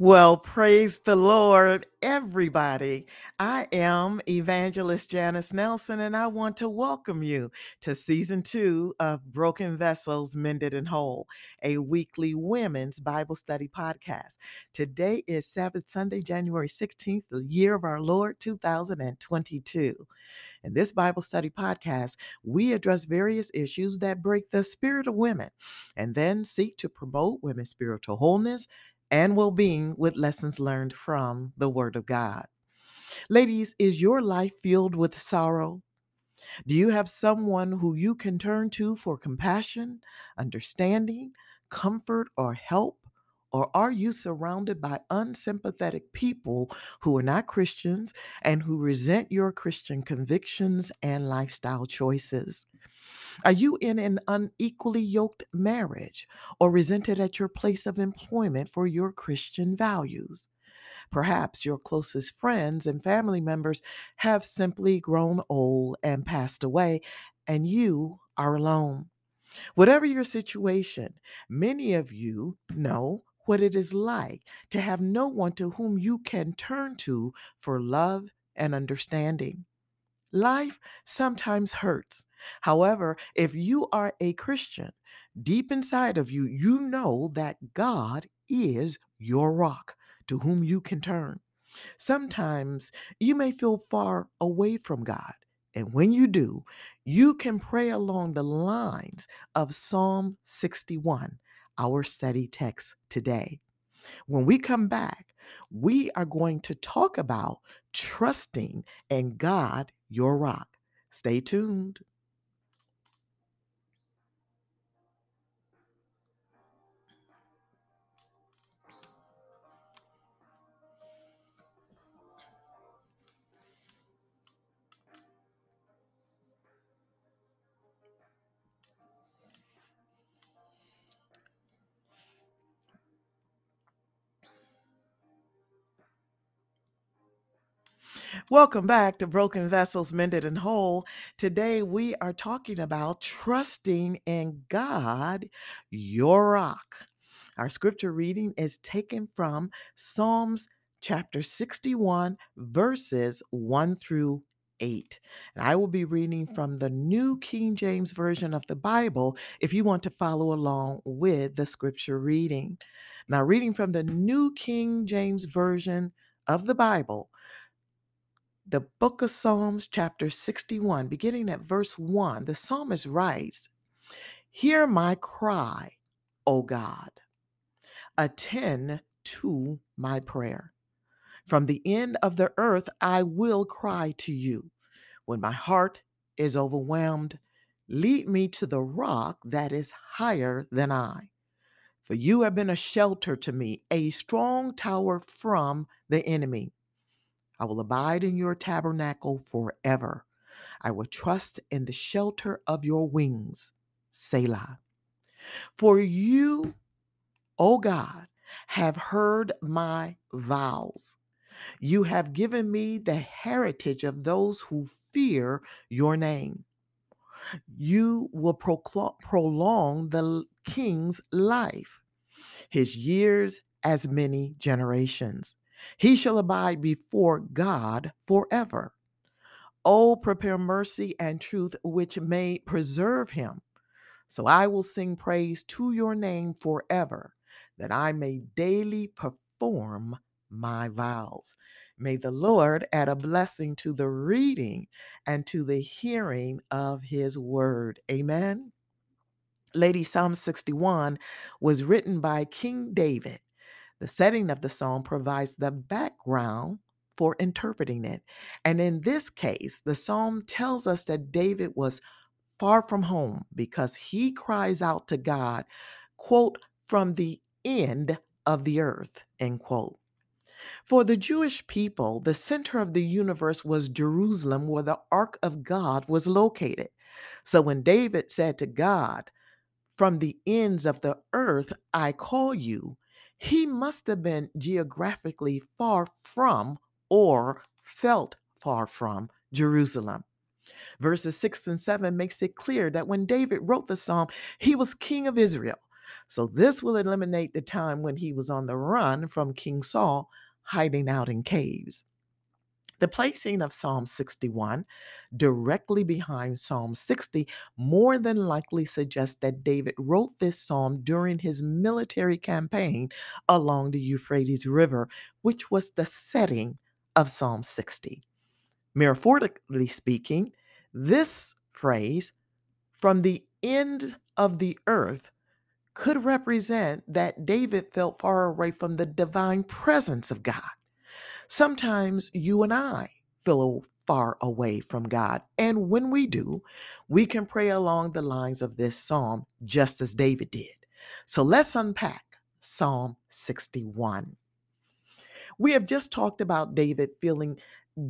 Well, praise the Lord, everybody. I am Evangelist Janis Nelson, and I want to welcome you to season two of Broken Vessels Mended and Whole, a weekly women's Bible study podcast. Today is Sabbath Sunday, January 16th, the year of our Lord 2022. In this Bible study podcast, we address various issues that break the spirit of women and then seek to promote women's spiritual wholeness and well being with lessons learned from the Word of God. Ladies, is your life filled with sorrow? Do you have someone who you can turn to for compassion, understanding, comfort, or help? Or are you surrounded by unsympathetic people who are not Christians and who resent your Christian convictions and lifestyle choices? Are you in an unequally yoked marriage or resented at your place of employment for your Christian values? Perhaps your closest friends and family members have simply grown old and passed away, and you are alone. Whatever your situation, many of you know what it is like to have no one to whom you can turn to for love and understanding. Life sometimes hurts. However, if you are a Christian, deep inside of you, you know that God is your rock to whom you can turn. Sometimes you may feel far away from God. And when you do, you can pray along the lines of Psalm 61, our study text today. When we come back, we are going to talk about trusting in God, your rock. Stay tuned. Welcome back to Broken Vessels Mended and Whole. Today we are talking about trusting in God, your rock. Our scripture reading is taken from Psalms chapter 61, verses 1 through 8. And I will be reading from the New King James Version of the Bible if you want to follow along with the scripture reading. Now, reading from the New King James Version of the Bible, the book of Psalms, chapter 61, beginning at verse 1, the psalmist writes, Hear my cry, O God. Attend to my prayer. From the end of the earth, I will cry to you. When my heart is overwhelmed, lead me to the rock that is higher than I. For you have been a shelter to me, a strong tower from the enemy. I will abide in your tabernacle forever. I will trust in the shelter of your wings. Selah. For you, O God, have heard my vows. You have given me the heritage of those who fear your name. You will procl- prolong the king's life, his years as many generations. He shall abide before God forever. Oh, prepare mercy and truth, which may preserve him. So I will sing praise to your name forever, that I may daily perform my vows. May the Lord add a blessing to the reading and to the hearing of his word. Amen. Lady Psalm 61 was written by King David the setting of the psalm provides the background for interpreting it. And in this case, the psalm tells us that David was far from home because he cries out to God, quote, from the end of the earth, end quote. For the Jewish people, the center of the universe was Jerusalem, where the Ark of God was located. So when David said to God, From the ends of the earth I call you, he must have been geographically far from or felt far from Jerusalem. Verses 6 and 7 makes it clear that when David wrote the psalm, he was king of Israel. So this will eliminate the time when he was on the run from King Saul, hiding out in caves. The placing of Psalm 61 directly behind Psalm 60 more than likely suggests that David wrote this psalm during his military campaign along the Euphrates River, which was the setting of Psalm 60. Metaphorically speaking, this phrase, from the end of the earth, could represent that David felt far away from the divine presence of God. Sometimes you and I feel far away from God. And when we do, we can pray along the lines of this psalm, just as David did. So let's unpack Psalm 61. We have just talked about David feeling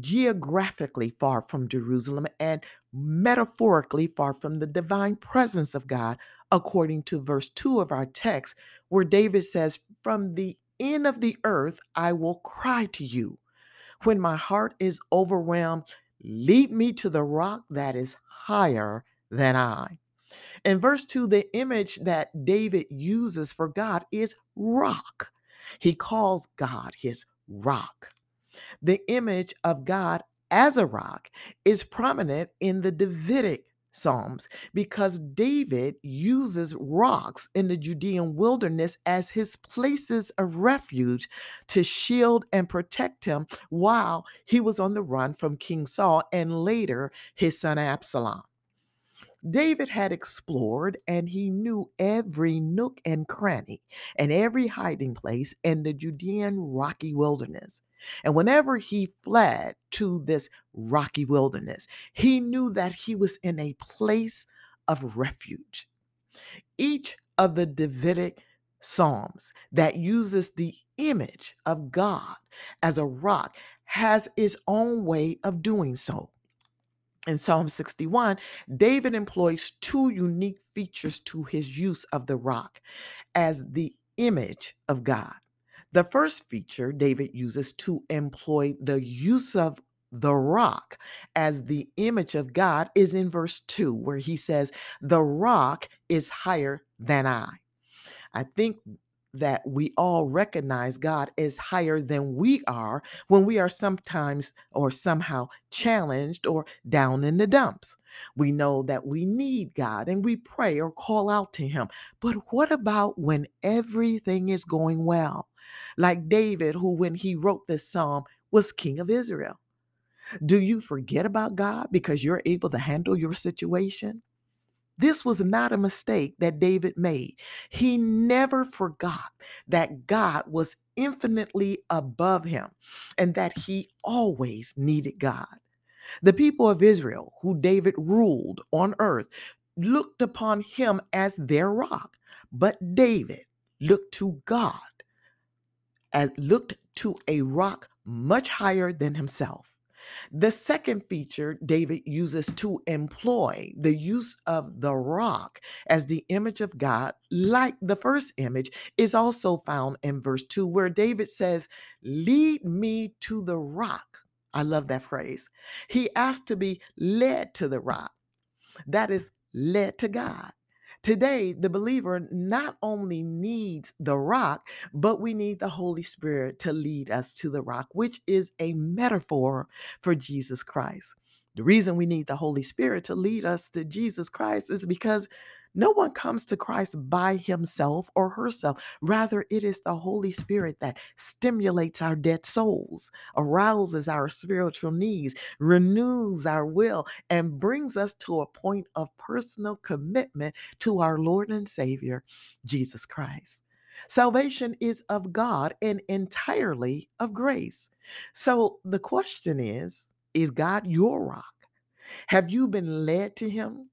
geographically far from Jerusalem and metaphorically far from the divine presence of God, according to verse 2 of our text, where David says, From the end of the earth I will cry to you. When my heart is overwhelmed, lead me to the rock that is higher than I. In verse 2, the image that David uses for God is rock. He calls God his rock. The image of God as a rock is prominent in the Davidic Psalms because David uses rocks in the Judean wilderness as his places of refuge to shield and protect him while he was on the run from King Saul and later his son Absalom. David had explored and he knew every nook and cranny and every hiding place in the Judean rocky wilderness. And whenever he fled to this rocky wilderness, he knew that he was in a place of refuge. Each of the Davidic Psalms that uses the image of God as a rock has its own way of doing so. In Psalm 61, David employs two unique features to his use of the rock as the image of God. The first feature David uses to employ the use of the rock as the image of God is in verse 2, where he says, The rock is higher than I. I think that we all recognize God is higher than we are when we are sometimes or somehow challenged or down in the dumps. We know that we need God and we pray or call out to Him. But what about when everything is going well? Like David, who, when he wrote this psalm, was king of Israel. Do you forget about God because you're able to handle your situation? This was not a mistake that David made. He never forgot that God was infinitely above him and that he always needed God. The people of Israel, who David ruled on earth, looked upon him as their rock, but David looked to God as looked to a rock much higher than himself. The second feature David uses to employ the use of the rock as the image of God, like the first image, is also found in verse 2, where David says, Lead me to the rock. I love that phrase. He asked to be led to the rock. That is, led to God. Today, the believer not only needs the rock, but we need the Holy Spirit to lead us to the rock, which is a metaphor for Jesus Christ. The reason we need the Holy Spirit to lead us to Jesus Christ is because no one comes to Christ by himself or herself. Rather, it is the Holy Spirit that stimulates our dead souls, arouses our spiritual needs, renews our will, and brings us to a point of personal commitment to our Lord and Savior, Jesus Christ. Salvation is of God and entirely of grace. So the question is Is God your rock? Have you been led to Him?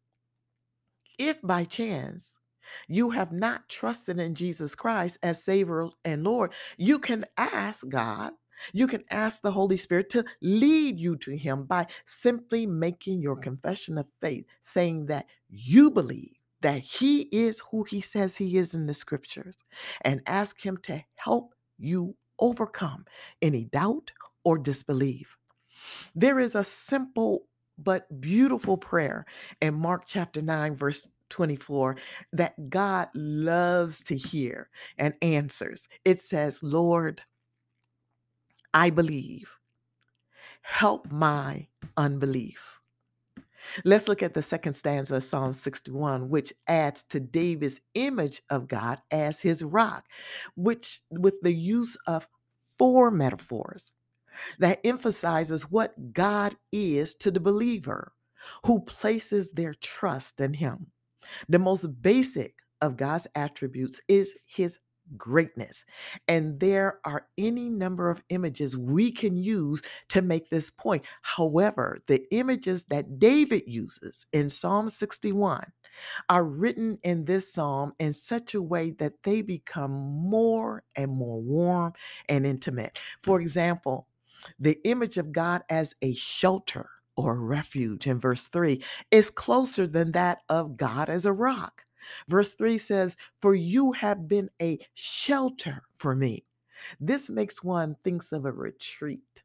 If by chance you have not trusted in Jesus Christ as Savior and Lord, you can ask God, you can ask the Holy Spirit to lead you to Him by simply making your confession of faith, saying that you believe that He is who He says He is in the scriptures, and ask Him to help you overcome any doubt or disbelief. There is a simple but beautiful prayer in Mark chapter 9, verse 24 that God loves to hear and answers. It says, Lord, I believe. Help my unbelief. Let's look at the second stanza of Psalm 61, which adds to David's image of God as his rock, which with the use of four metaphors that emphasizes what God is to the believer who places their trust in him. The most basic of God's attributes is his greatness. And there are any number of images we can use to make this point. However, the images that David uses in Psalm 61 are written in this psalm in such a way that they become more and more warm and intimate. For example, the image of God as a shelter or refuge in verse 3 is closer than that of God as a rock. Verse 3 says, For you have been a shelter for me. This makes one thinks of a retreat.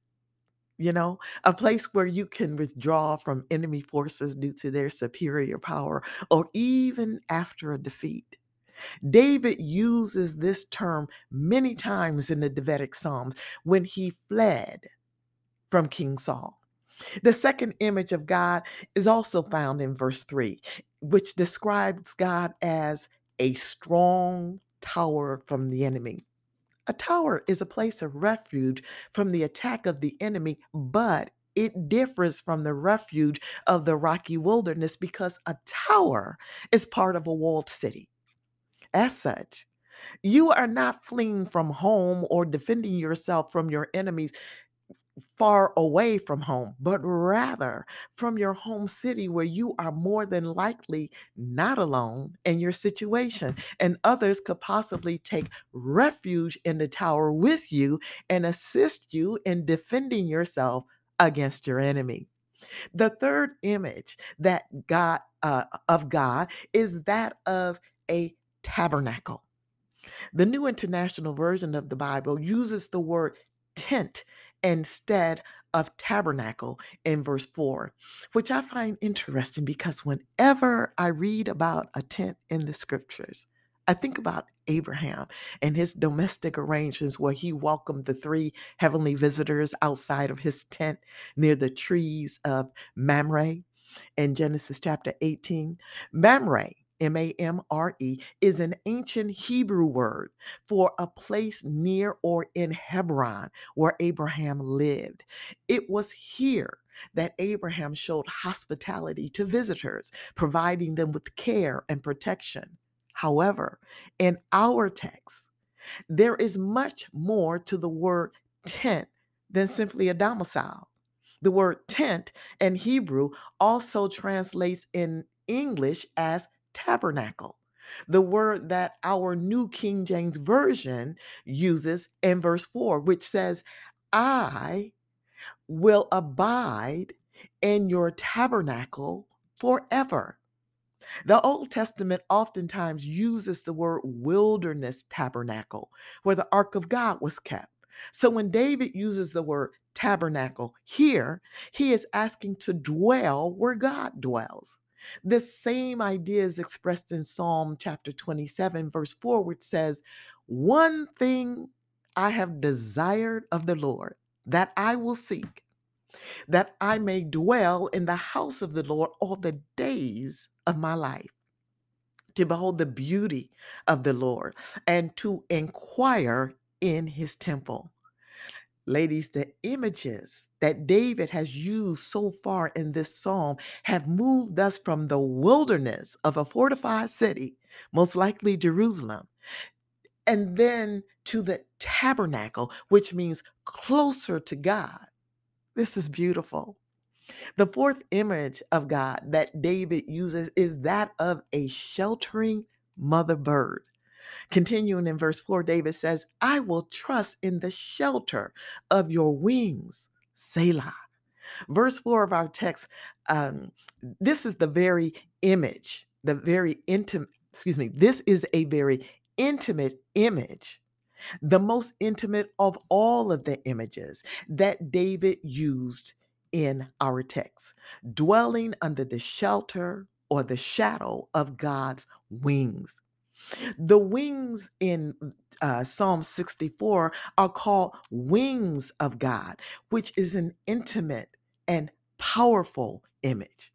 You know, a place where you can withdraw from enemy forces due to their superior power or even after a defeat. David uses this term many times in the Davidic Psalms when he fled from King Saul. The second image of God is also found in verse 3, which describes God as a strong tower from the enemy. A tower is a place of refuge from the attack of the enemy, but it differs from the refuge of the rocky wilderness because a tower is part of a walled city. As such, you are not fleeing from home or defending yourself from your enemies far away from home, but rather from your home city where you are more than likely not alone in your situation. And others could possibly take refuge in the tower with you and assist you in defending yourself against your enemy. The third image that God uh, of God is that of a tabernacle. The New International Version of the Bible uses the word tent instead of tabernacle in verse 4, which I find interesting because whenever I read about a tent in the scriptures, I think about Abraham and his domestic arrangements where he welcomed the three heavenly visitors outside of his tent near the trees of Mamre in Genesis chapter 18. Mamre M A M R E, is an ancient Hebrew word for a place near or in Hebron where Abraham lived. It was here that Abraham showed hospitality to visitors, providing them with care and protection. However, in our text, there is much more to the word tent than simply a domicile. The word tent in Hebrew also translates in English as tabernacle. The word that our New King James Version uses in verse 4, which says, I will abide in your tabernacle forever. The Old Testament oftentimes uses the word wilderness tabernacle, where the ark of God was kept. So when David uses the word tabernacle here, he is asking to dwell where God dwells. This same idea is expressed in Psalm chapter 27, verse 4, which says, One thing I have desired of the Lord, that I will seek, that I may dwell in the house of the Lord all the days of my life, to behold the beauty of the Lord and to inquire in his temple. Ladies, the images that David has used so far in this psalm have moved us from the wilderness of a fortified city, most likely Jerusalem, and then to the tabernacle, which means closer to God. This is beautiful. The fourth image of God that David uses is that of a sheltering mother bird. Continuing in verse 4, David says, I will trust in the shelter of your wings, Selah. Verse 4 of our text, um, this is the very image, the very intimate, excuse me, this is a very intimate image, the most intimate of all of the images that David used in our text, dwelling under the shelter or the shadow of God's wings. The wings in uh, Psalm 64 are called wings of God, which is an intimate and powerful image.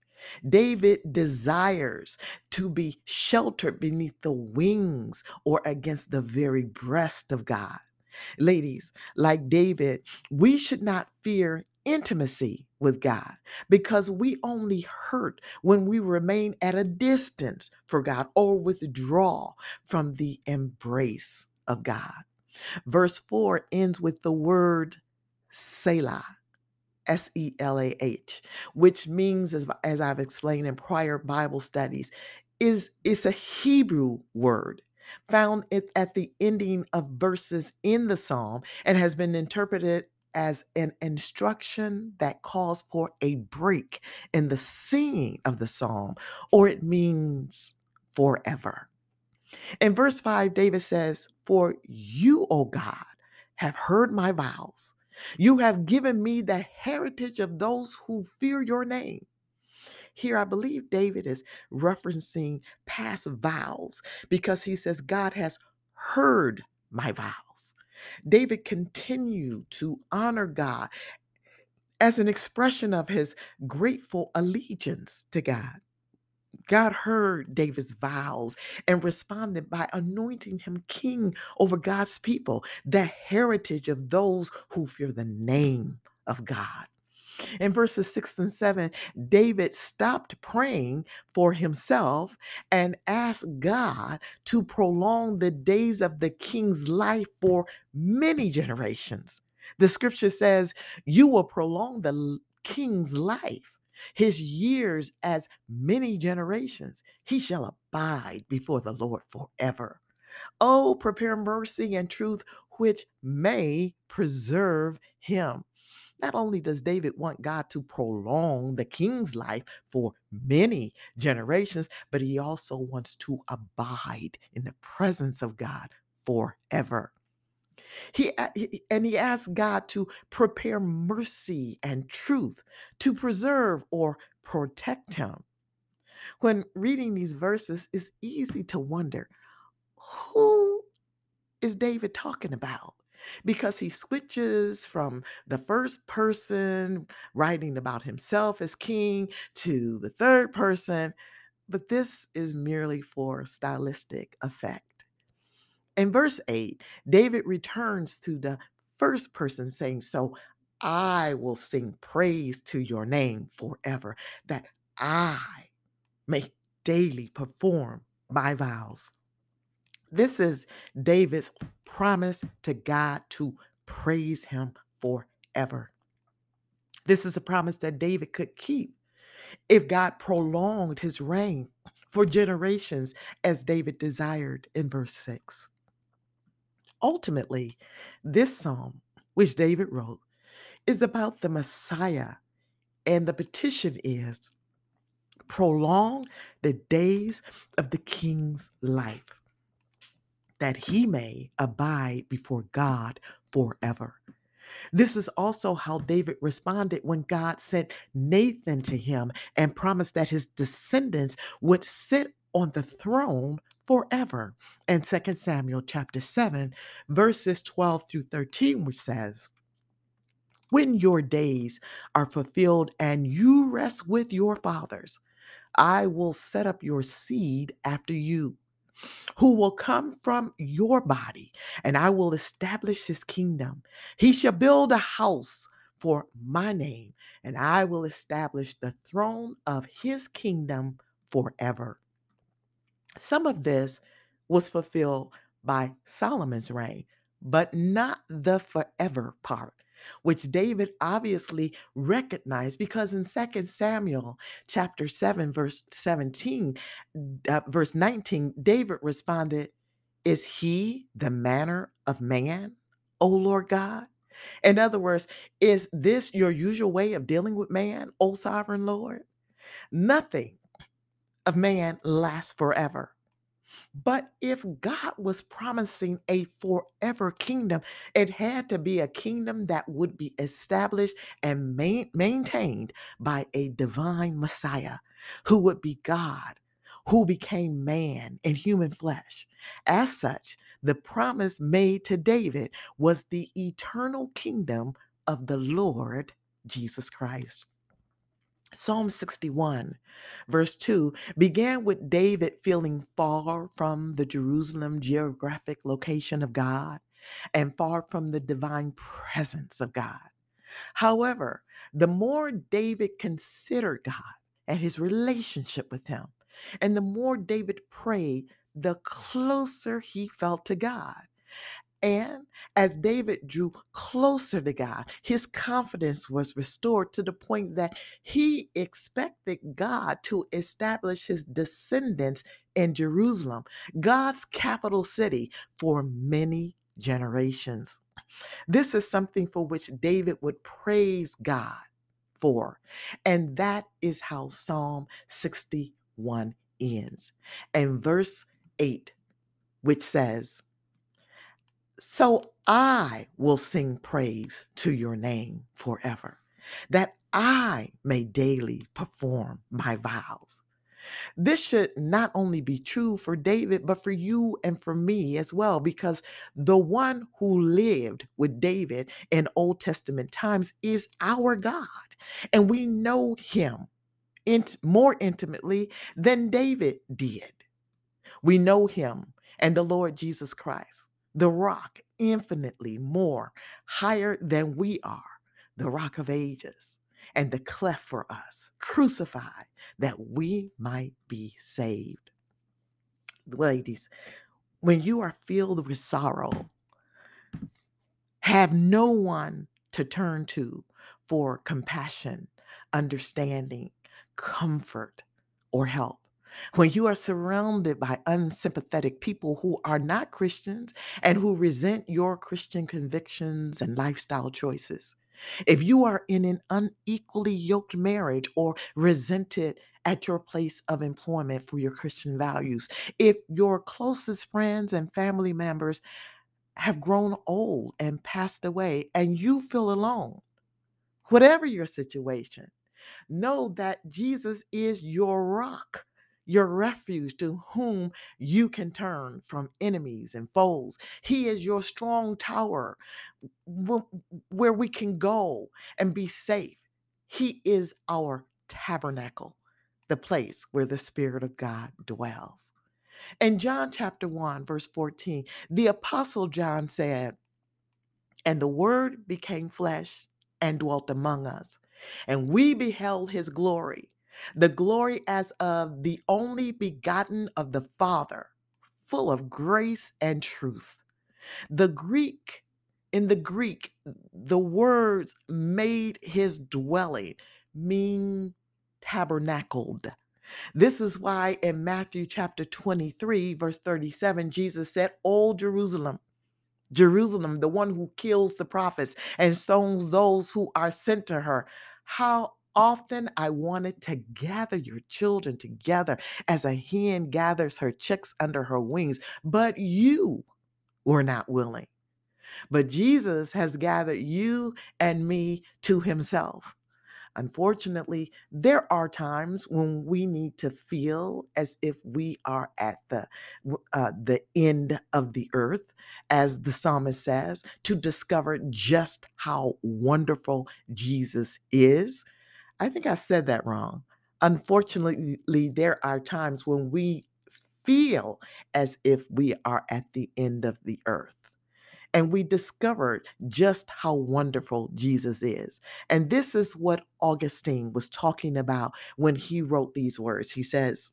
David desires to be sheltered beneath the wings or against the very breast of God. Ladies, like David, we should not fear intimacy with God because we only hurt when we remain at a distance for God or withdraw from the embrace of God. Verse 4 ends with the word Selah. S E L A H, which means, as, as I've explained in prior Bible studies, is it's a Hebrew word found at the ending of verses in the psalm and has been interpreted as an instruction that calls for a break in the singing of the psalm, or it means forever. In verse 5, David says, For you, O God, have heard my vows. You have given me the heritage of those who fear your name. Here, I believe David is referencing past vows because he says, God has heard my vows. David continued to honor God as an expression of his grateful allegiance to God. God heard David's vows and responded by anointing him king over God's people, the heritage of those who fear the name of God. In verses 6 and 7, David stopped praying for himself and asked God to prolong the days of the king's life for many generations. The scripture says, You will prolong the king's life his years as many generations. He shall abide before the Lord forever. Oh, prepare mercy and truth, which may preserve him. Not only does David want God to prolong the king's life for many generations, but he also wants to abide in the presence of God forever. He, and he asked God to prepare mercy and truth to preserve or protect him. When reading these verses, it's easy to wonder who is David talking about? Because he switches from the first person writing about himself as king to the third person, but this is merely for stylistic effect. In verse 8, David returns to the first person saying, So I will sing praise to your name forever, that I may daily perform my vows. This is David's promise to God to praise him forever. This is a promise that David could keep if God prolonged his reign for generations as David desired in verse 6. Ultimately, this psalm, which David wrote, is about the Messiah, and the petition is prolong the days of the king's life, that he may abide before God forever. This is also how David responded when God sent Nathan to him and promised that his descendants would sit on the throne forever. And 2 Samuel chapter 7, verses 12 through 13, which says, When your days are fulfilled and you rest with your fathers, I will set up your seed after you, who will come from your body, and I will establish his kingdom. He shall build a house for my name, and I will establish the throne of his kingdom forever. Some of this was fulfilled by Solomon's reign, but not the forever part, which David obviously recognized because in 2 Samuel chapter 7 verse 17 uh, verse 19 David responded, "Is he the manner of man, O Lord God?" In other words, is this your usual way of dealing with man, O sovereign Lord? Nothing of man lasts forever. But if God was promising a forever kingdom, it had to be a kingdom that would be established and main, maintained by a divine Messiah, who would be God, who became man in human flesh. As such, the promise made to David was the eternal kingdom of the Lord Jesus Christ. Psalm 61, verse 2, began with David feeling far from the Jerusalem geographic location of God and far from the divine presence of God. However, the more David considered God and his relationship with him, and the more David prayed, the closer he felt to God. And as David drew closer to God, his confidence was restored to the point that he expected God to establish his descendants in Jerusalem, God's capital city, for many generations. This is something for which David would praise God for. And that is how Psalm 61 ends. And verse 8, which says, So I will sing praise to your name forever, that I may daily perform my vows. This should not only be true for David, but for you and for me as well, because the one who lived with David in Old Testament times is our God. And we know him int- more intimately than David did. We know him and the Lord Jesus Christ, the rock, infinitely more higher than we are, the rock of ages and the cleft for us, crucified that we might be saved. Ladies, when you are filled with sorrow, have no one to turn to for compassion, understanding, comfort, or help. When you are surrounded by unsympathetic people who are not Christians and who resent your Christian convictions and lifestyle choices, if you are in an unequally yoked marriage or resented at your place of employment for your Christian values, if your closest friends and family members have grown old and passed away and you feel alone, whatever your situation, know that Jesus is your rock. Your refuge to whom you can turn from enemies and foes. He is your strong tower where we can go and be safe. He is our tabernacle, the place where the Spirit of God dwells. In John chapter 1, verse 14, the Apostle John said, And the Word became flesh and dwelt among us, and we beheld his glory, the glory as of the only begotten of the Father, full of grace and truth. The Greek in the Greek, the words made his dwelling mean tabernacled. This is why in Matthew chapter 23, verse 37, Jesus said, "O Jerusalem, Jerusalem, the one who kills the prophets and stones those who are sent to her, how often I wanted to gather your children together as a hen gathers her chicks under her wings, but you were not willing. But Jesus has gathered you and me to himself. Unfortunately, there are times when we need to feel as if we are at the uh, the end of the earth, as the psalmist says, to discover just how wonderful Jesus is. I think I said that wrong. Unfortunately, there are times when we feel as if we are at the end of the earth and we discovered just how wonderful Jesus is. And this is what Augustine was talking about when he wrote these words. He says,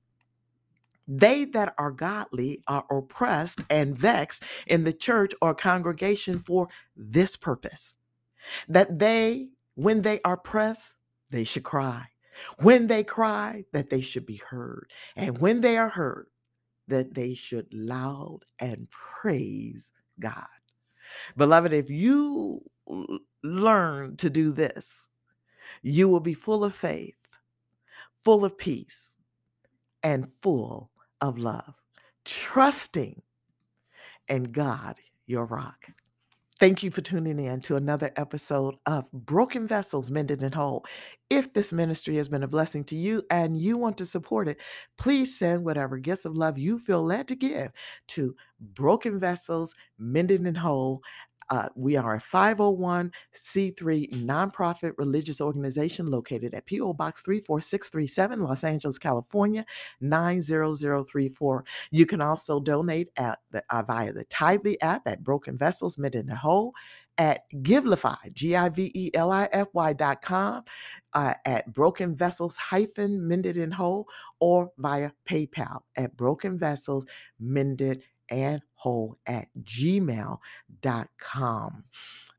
they that are godly are oppressed and vexed in the church or congregation for this purpose that they, when they are pressed, they should cry. When they cry, that they should be heard. And when they are heard, that they should loud and praise God. Beloved, if you learn to do this, you will be full of faith, full of peace, and full of love, trusting in God, your rock. Thank you for tuning in to another episode of Broken Vessels Mended and Whole. If this ministry has been a blessing to you and you want to support it, please send whatever gifts of love you feel led to give to Broken Vessels Mended and Whole. Uh, we are a 501c3 nonprofit religious organization located at P.O. Box 34637, Los Angeles, California 90034. You can also donate at the, uh, via the Tithely app at Broken Vessels Mended and Whole, at Givelify, G-I-V-E-L-I-F-Y dot com, uh, at Broken Vessels hyphen Mended and Whole, or via PayPal at Broken Vessels Mended and Whole at gmail.com.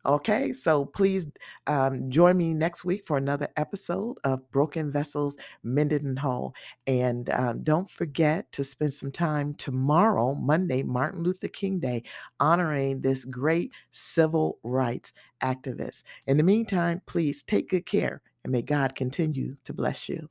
Okay, so please um, join me next week for another episode of Broken Vessels Mended and Whole. And um, don't forget to spend some time tomorrow, Monday, Martin Luther King Day, honoring this great civil rights activist. In the meantime, please take good care and may God continue to bless you.